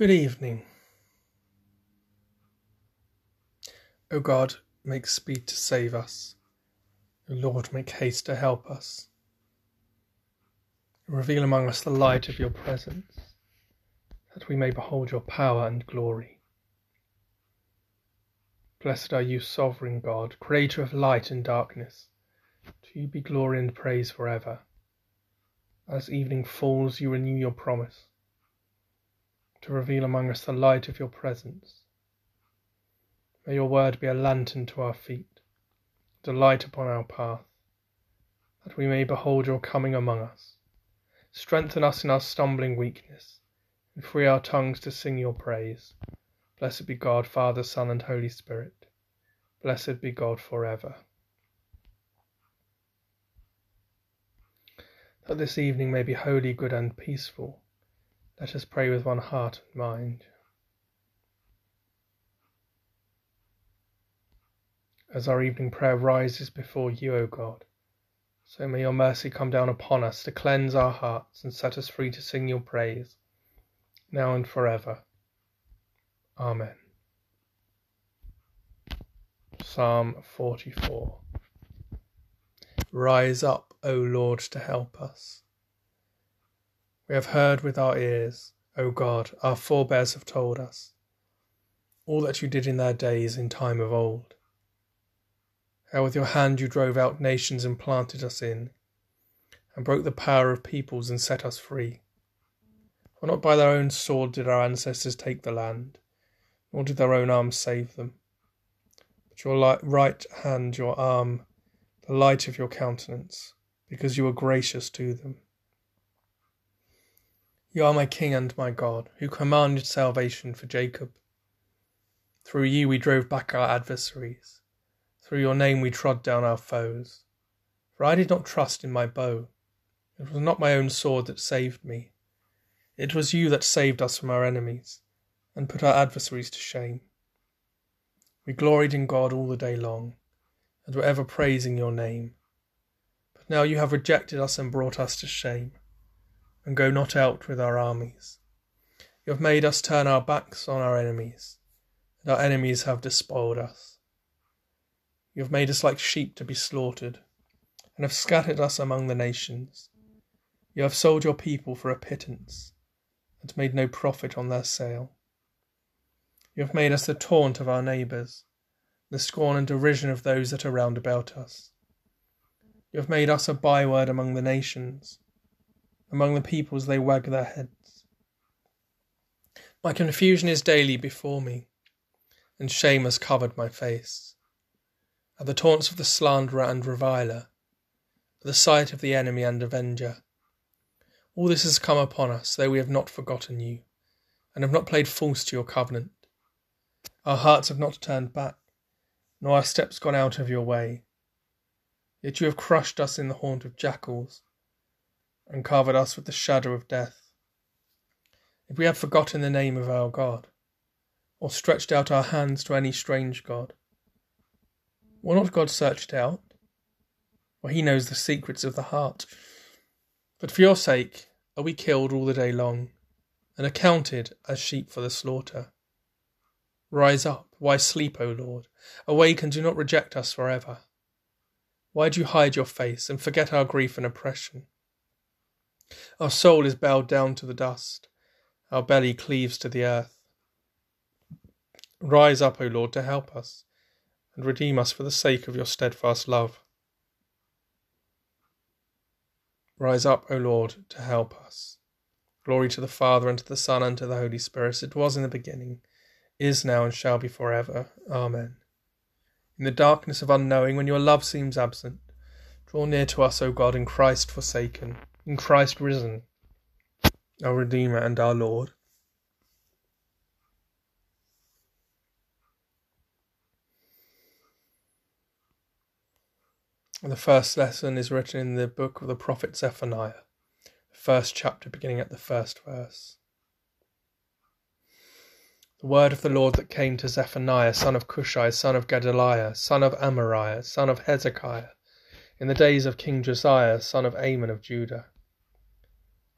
Good evening. O God, make speed to save us. O Lord, make haste to help us. Reveal among us the light of your presence, that we may behold your power and glory. Blessed are you, sovereign God, creator of light and darkness. To you be glory and praise forever. As evening falls, you renew your promise to reveal among us the light of your presence. May your word be a lantern to our feet, a light upon our path, that we may behold your coming among us. Strengthen us in our stumbling weakness, and free our tongues to sing your praise. Blessed be God, Father, Son, and Holy Spirit. Blessed be God forever. that this evening may be holy, good, and peaceful, let us pray with one heart and mind. As our evening prayer rises before you, O God, so may your mercy come down upon us to cleanse our hearts and set us free to sing your praise, now and forever. Amen. Psalm 44 Rise up, O Lord, to help us. We have heard with our ears, O God, our forebears have told us, all that you did in their days in time of old. How with your hand you drove out nations and planted us in, and broke the power of peoples and set us free. For not by their own sword did our ancestors take the land, nor did their own arm save them. But your right hand, your arm, the light of your countenance, because you were gracious to them. You are my King and my God, who commanded salvation for Jacob. Through you we drove back our adversaries. Through your name we trod down our foes. For I did not trust in my bow. It was not my own sword that saved me. It was you that saved us from our enemies, and put our adversaries to shame. We gloried in God all the day long and were ever praising your name. But now you have rejected us and brought us to shame, and go not out with our armies. You have made us turn our backs on our enemies, and our enemies have despoiled us. You have made us like sheep to be slaughtered, and have scattered us among the nations. You have sold your people for a pittance, and made no profit on their sale. You have made us the taunt of our neighbours the scorn and derision of those that are round about us. You have made us a byword among the nations. Among the peoples they wag their heads. My confusion is daily before me, and shame has covered my face. At the taunts of the slanderer and reviler, at the sight of the enemy and avenger, all this has come upon us, though we have not forgotten you, and have not played false to your covenant. Our hearts have not turned back nor our steps gone out of your way. Yet you have crushed us in the haunt of jackals, and covered us with the shadow of death. If we have forgotten the name of our God, or stretched out our hands to any strange God, will not God search it out? For he knows the secrets of the heart. But for your sake are we killed all the day long, and accounted as sheep for the slaughter. Rise up, why sleep, O Lord? Awake and do not reject us forever. Why do you hide your face and forget our grief and oppression? Our soul is bowed down to the dust, our belly cleaves to the earth. Rise up, O Lord, to help us, and redeem us for the sake of your steadfast love. Rise up, O Lord, to help us. Glory to the Father, and to the Son, and to the Holy Spirit, As it was in the beginning is now and shall be forever. Amen. In the darkness of unknowing, when your love seems absent, draw near to us, O God, in Christ forsaken, in Christ risen, our Redeemer and our Lord. The first lesson is written in the book of the prophet Zephaniah, the first chapter beginning at the first verse. The word of the Lord that came to Zephaniah, son of Cushi, son of Gedaliah, son of Amariah, son of Hezekiah, in the days of King Josiah, son of Amon of Judah.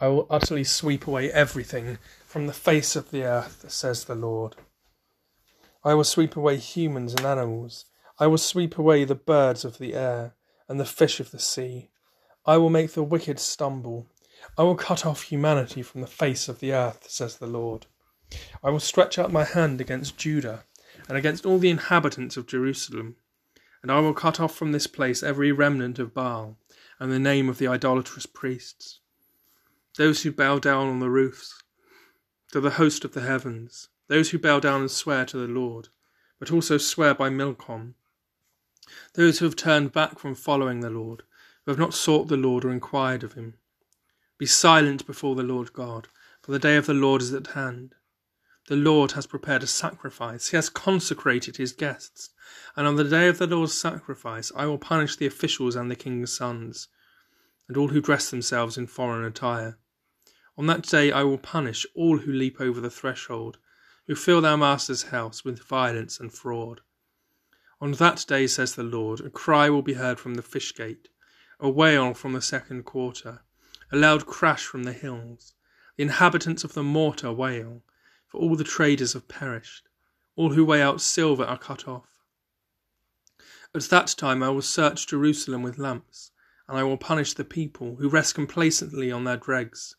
I will utterly sweep away everything from the face of the earth, says the Lord. I will sweep away humans and animals. I will sweep away the birds of the air and the fish of the sea. I will make the wicked stumble. I will cut off humanity from the face of the earth, says the Lord. I will stretch out my hand against Judah and against all the inhabitants of Jerusalem, and I will cut off from this place every remnant of Baal and the name of the idolatrous priests those who bow down on the roofs to the host of the heavens, those who bow down and swear to the Lord, but also swear by Milcom, those who have turned back from following the Lord, who have not sought the Lord or inquired of him. Be silent before the Lord God, for the day of the Lord is at hand. The Lord has prepared a sacrifice, he has consecrated his guests, and on the day of the Lord's sacrifice I will punish the officials and the king's sons, and all who dress themselves in foreign attire. On that day I will punish all who leap over the threshold, who fill their master's house with violence and fraud. On that day, says the Lord, a cry will be heard from the fish gate, a wail from the second quarter, a loud crash from the hills. The inhabitants of the mortar wail, for all the traders have perished. All who weigh out silver are cut off. At that time I will search Jerusalem with lamps, and I will punish the people who rest complacently on their dregs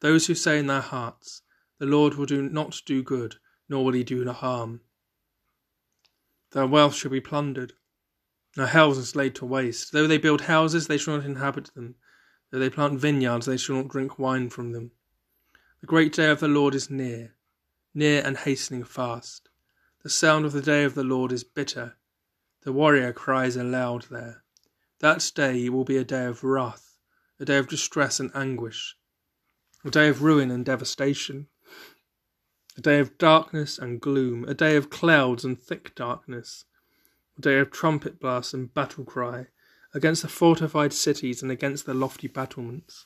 those who say in their hearts, The Lord will not do good, nor will he do no harm. Their wealth shall be plundered, their houses laid to waste. Though they build houses, they shall not inhabit them. Though they plant vineyards, they shall not drink wine from them. The great day of the Lord is near, near and hastening fast. The sound of the day of the Lord is bitter. The warrior cries aloud there. That day will be a day of wrath, a day of distress and anguish a day of ruin and devastation, a day of darkness and gloom, a day of clouds and thick darkness, a day of trumpet blasts and battle cry against the fortified cities and against their lofty battlements.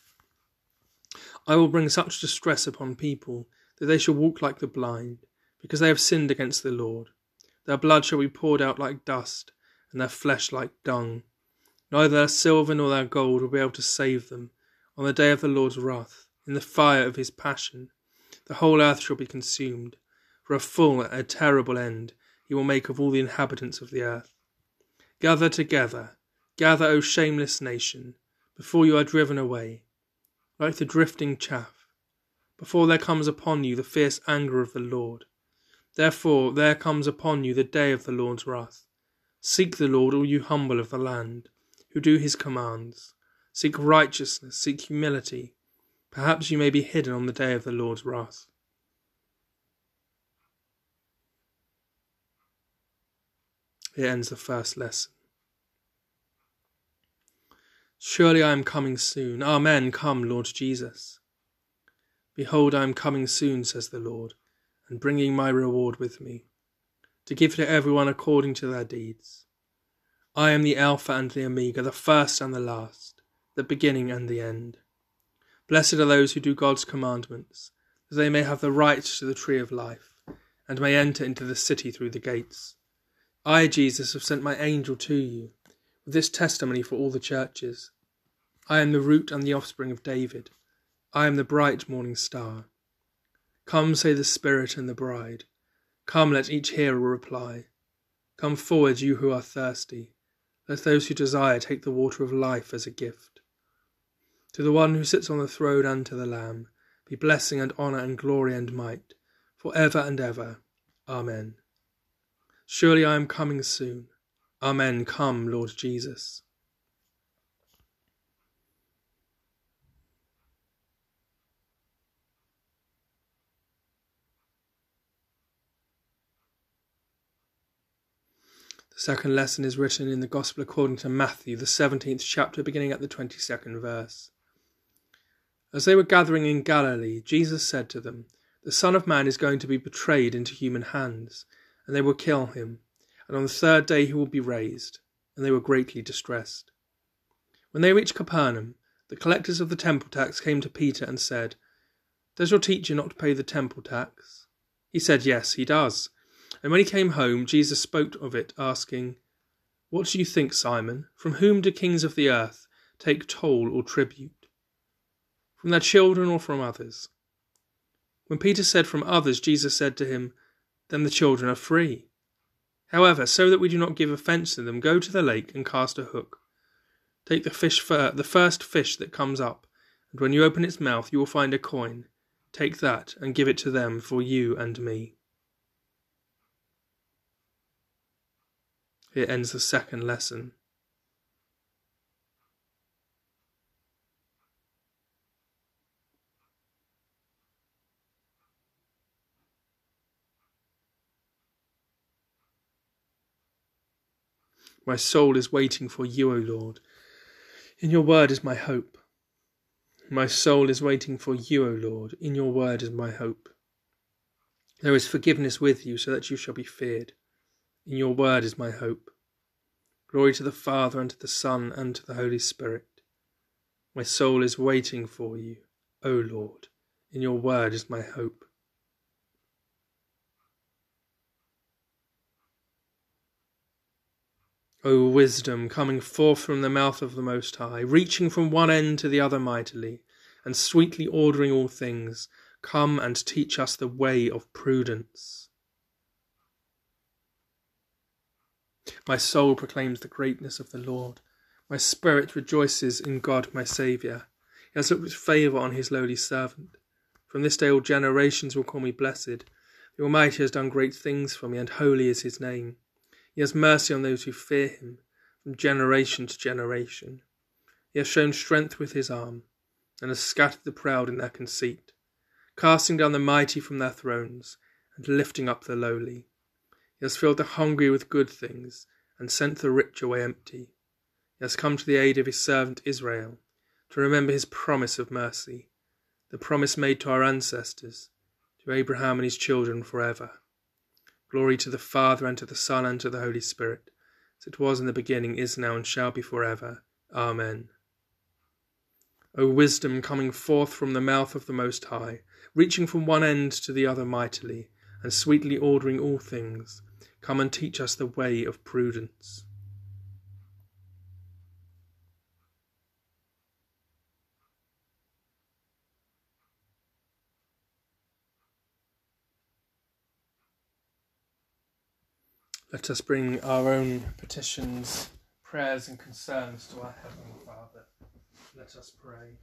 I will bring such distress upon people that they shall walk like the blind, because they have sinned against the Lord. Their blood shall be poured out like dust, and their flesh like dung. Neither their silver nor their gold will be able to save them on the day of the Lord's wrath in the fire of his passion. The whole earth shall be consumed. For a full, and a terrible end he will make of all the inhabitants of the earth. Gather together, gather, O shameless nation, before you are driven away, like the drifting chaff, before there comes upon you the fierce anger of the Lord. Therefore there comes upon you the day of the Lord's wrath. Seek the Lord, all you humble of the land, who do his commands. Seek righteousness, seek humility, Perhaps you may be hidden on the day of the Lord's wrath. Here ends the first lesson. Surely I am coming soon. Amen. Come, Lord Jesus. Behold, I am coming soon, says the Lord, and bringing my reward with me, to give to everyone according to their deeds. I am the Alpha and the Omega, the first and the last, the beginning and the end. Blessed are those who do God's commandments, that they may have the right to the tree of life, and may enter into the city through the gates. I, Jesus, have sent my angel to you, with this testimony for all the churches. I am the root and the offspring of David. I am the bright morning star. Come, say the Spirit and the bride. Come, let each hearer reply. Come forward, you who are thirsty. Let those who desire take the water of life as a gift. To the one who sits on the throne and to the Lamb be blessing and honour and glory and might, for ever and ever. Amen. Surely I am coming soon. Amen. Come, Lord Jesus. The second lesson is written in the Gospel according to Matthew, the 17th chapter, beginning at the 22nd verse. As they were gathering in Galilee, Jesus said to them, The Son of Man is going to be betrayed into human hands, and they will kill him, and on the third day he will be raised. And they were greatly distressed. When they reached Capernaum, the collectors of the temple tax came to Peter and said, Does your teacher not pay the temple tax? He said, Yes, he does. And when he came home, Jesus spoke of it, asking, What do you think, Simon? From whom do kings of the earth take toll or tribute? From their children or from others? When Peter said from others, Jesus said to him, Then the children are free. However, so that we do not give offence to them, go to the lake and cast a hook. Take the fish fir- the first fish that comes up, and when you open its mouth, you will find a coin. Take that and give it to them for you and me. Here ends the second lesson. My soul is waiting for you, O Lord. In your word is my hope. My soul is waiting for you, O Lord. In your word is my hope. There is forgiveness with you, so that you shall be feared. In your word is my hope. Glory to the Father, and to the Son, and to the Holy Spirit. My soul is waiting for you, O Lord. In your word is my hope. O wisdom, coming forth from the mouth of the Most High, reaching from one end to the other mightily, and sweetly ordering all things, come and teach us the way of prudence. My soul proclaims the greatness of the Lord. My spirit rejoices in God my Saviour. He has looked with favour on his lowly servant. From this day all generations will call me blessed. The Almighty has done great things for me, and holy is his name. He has mercy on those who fear him from generation to generation. He has shown strength with his arm, and has scattered the proud in their conceit, casting down the mighty from their thrones, and lifting up the lowly. He has filled the hungry with good things, and sent the rich away empty. He has come to the aid of his servant Israel, to remember his promise of mercy, the promise made to our ancestors, to Abraham and his children for ever. Glory to the Father, and to the Son, and to the Holy Spirit, as it was in the beginning, is now, and shall be for ever. Amen. O wisdom coming forth from the mouth of the Most High, reaching from one end to the other mightily, and sweetly ordering all things, come and teach us the way of prudence. Let us bring our own petitions, prayers, and concerns to our Heavenly Father. Let us pray.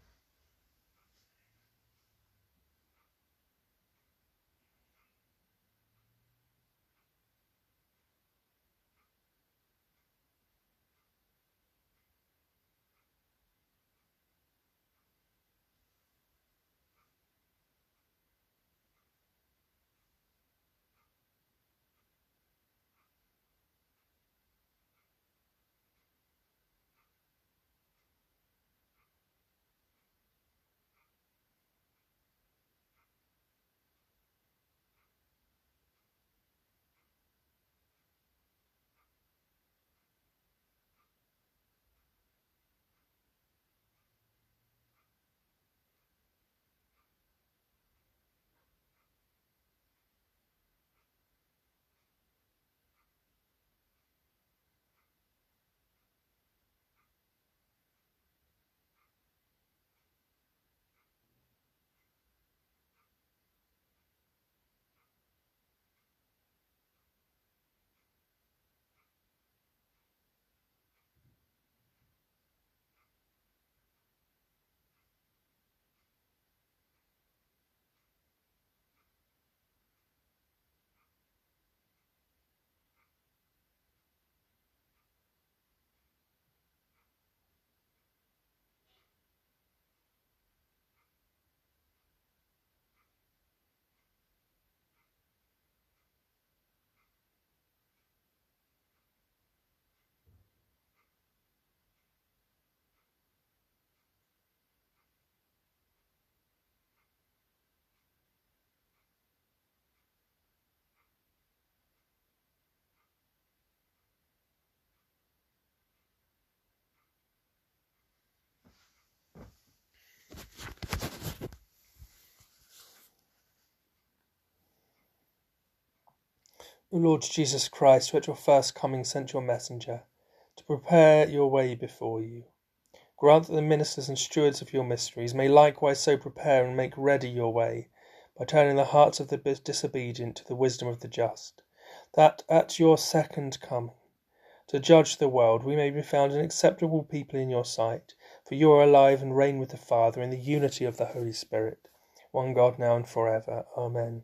O Lord Jesus Christ, who at your first coming sent your messenger to prepare your way before you, Grant that the ministers and stewards of your mysteries may likewise so prepare and make ready your way, by turning the hearts of the disobedient to the wisdom of the just, that at your second coming, to judge the world, we may be found an acceptable people in your sight. For you are alive and reign with the Father in the unity of the Holy Spirit, one God now and forever. Amen.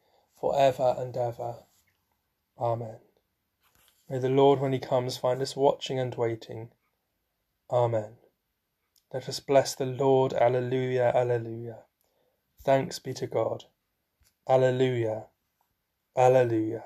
for ever and ever. Amen. May the Lord, when he comes, find us watching and waiting. Amen. Let us bless the Lord. Alleluia, alleluia. Thanks be to God. Alleluia, alleluia.